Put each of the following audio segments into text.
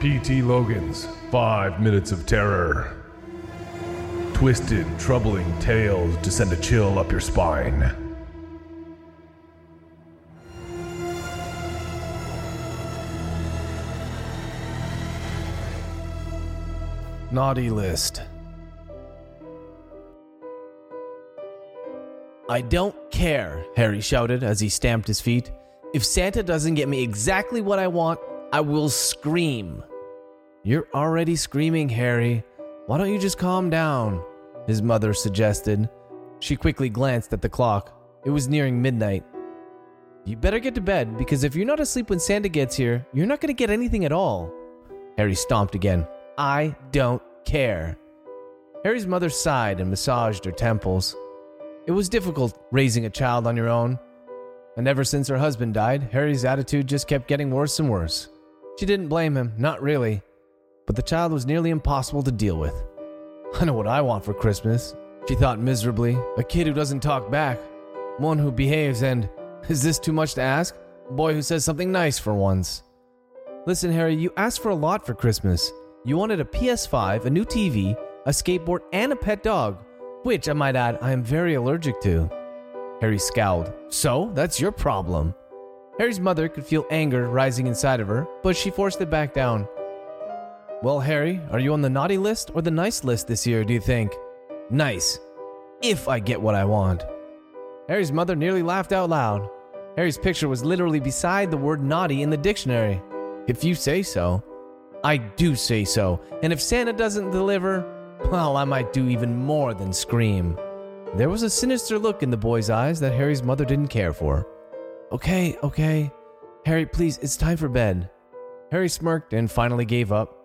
P.T. Logan's Five Minutes of Terror. Twisted, troubling tales to send a chill up your spine. Naughty list. I don't care, Harry shouted as he stamped his feet. If Santa doesn't get me exactly what I want, I will scream. You're already screaming, Harry. Why don't you just calm down? His mother suggested. She quickly glanced at the clock. It was nearing midnight. You better get to bed because if you're not asleep when Santa gets here, you're not going to get anything at all. Harry stomped again. I don't care. Harry's mother sighed and massaged her temples. It was difficult raising a child on your own. And ever since her husband died, Harry's attitude just kept getting worse and worse. She didn't blame him, not really. But the child was nearly impossible to deal with. I know what I want for Christmas, she thought miserably. A kid who doesn't talk back. One who behaves and, is this too much to ask? A boy who says something nice for once. Listen, Harry, you asked for a lot for Christmas. You wanted a PS5, a new TV, a skateboard, and a pet dog, which, I might add, I am very allergic to. Harry scowled. So, that's your problem. Harry's mother could feel anger rising inside of her, but she forced it back down. Well, Harry, are you on the naughty list or the nice list this year, do you think? Nice. If I get what I want. Harry's mother nearly laughed out loud. Harry's picture was literally beside the word naughty in the dictionary. If you say so. I do say so, and if Santa doesn't deliver, well, I might do even more than scream. There was a sinister look in the boy's eyes that Harry's mother didn't care for. Okay, okay. Harry, please, it's time for bed. Harry smirked and finally gave up.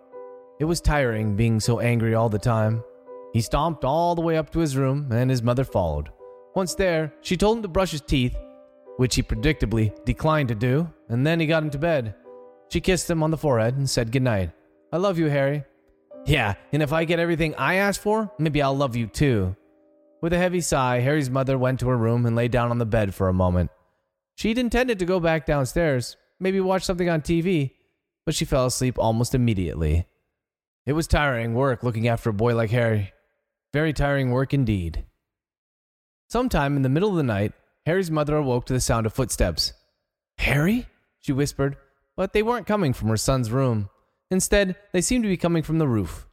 It was tiring being so angry all the time. He stomped all the way up to his room, and his mother followed. Once there, she told him to brush his teeth, which he predictably declined to do, and then he got into bed. She kissed him on the forehead and said goodnight. I love you, Harry. Yeah, and if I get everything I asked for, maybe I'll love you too. With a heavy sigh, Harry's mother went to her room and lay down on the bed for a moment. She'd intended to go back downstairs, maybe watch something on TV, but she fell asleep almost immediately. It was tiring work looking after a boy like Harry. Very tiring work indeed. Sometime in the middle of the night, Harry's mother awoke to the sound of footsteps. Harry? she whispered, but they weren't coming from her son's room. Instead, they seemed to be coming from the roof.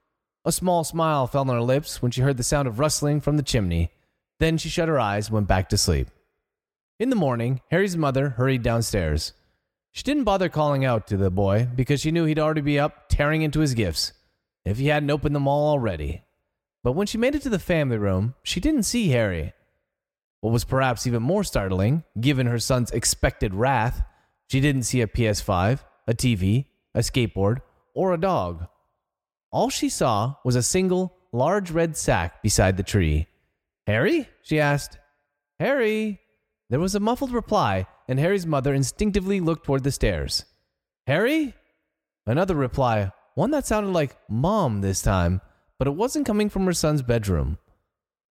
A small smile fell on her lips when she heard the sound of rustling from the chimney. Then she shut her eyes and went back to sleep. In the morning, Harry's mother hurried downstairs. She didn't bother calling out to the boy because she knew he'd already be up tearing into his gifts, if he hadn't opened them all already. But when she made it to the family room, she didn't see Harry. What was perhaps even more startling, given her son's expected wrath, she didn't see a PS5, a TV, a skateboard, or a dog. All she saw was a single, large red sack beside the tree. Harry? she asked. Harry? There was a muffled reply, and Harry's mother instinctively looked toward the stairs. Harry? Another reply, one that sounded like Mom this time, but it wasn't coming from her son's bedroom.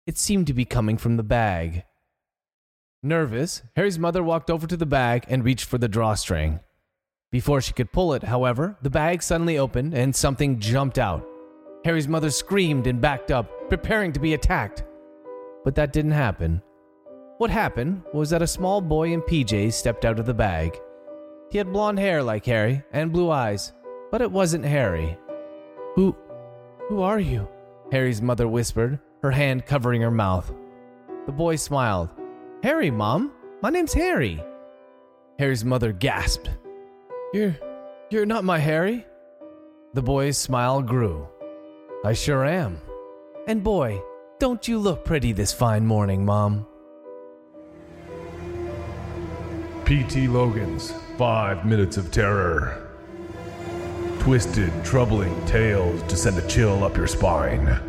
It seemed to be coming from the bag. Nervous, Harry's mother walked over to the bag and reached for the drawstring. Before she could pull it, however, the bag suddenly opened and something jumped out. Harry's mother screamed and backed up, preparing to be attacked. But that didn't happen. What happened was that a small boy in PJs stepped out of the bag. He had blonde hair like Harry and blue eyes, but it wasn't Harry. Who who are you? Harry's mother whispered, her hand covering her mouth. The boy smiled. Harry, Mom. My name's Harry. Harry's mother gasped. You're. you're not my Harry? The boy's smile grew. I sure am. And boy, don't you look pretty this fine morning, Mom. P.T. Logan's Five Minutes of Terror. Twisted, troubling tales to send a chill up your spine.